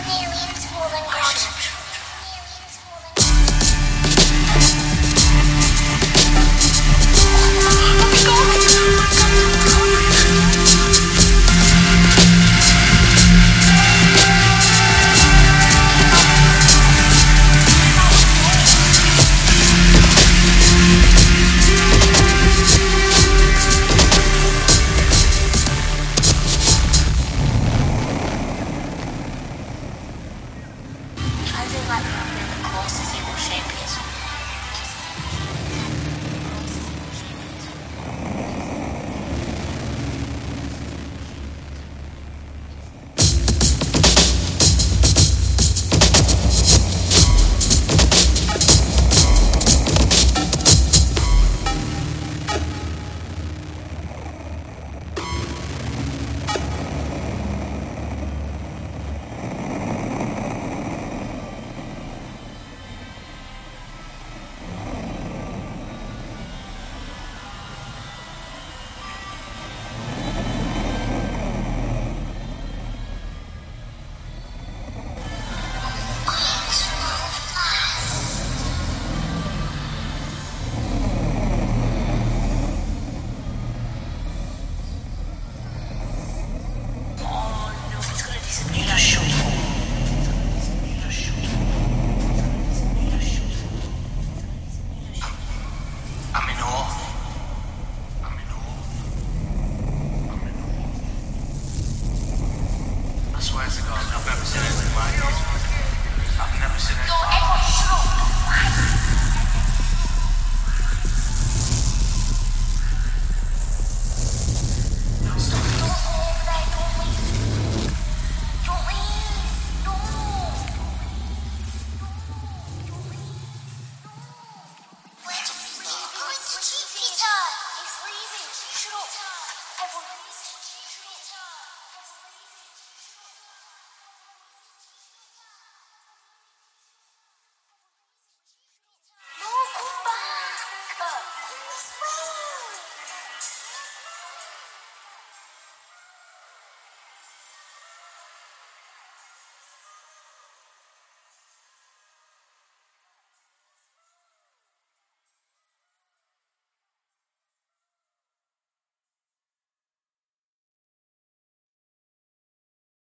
It's an alien swollen ground. 風は全然怖すぎ。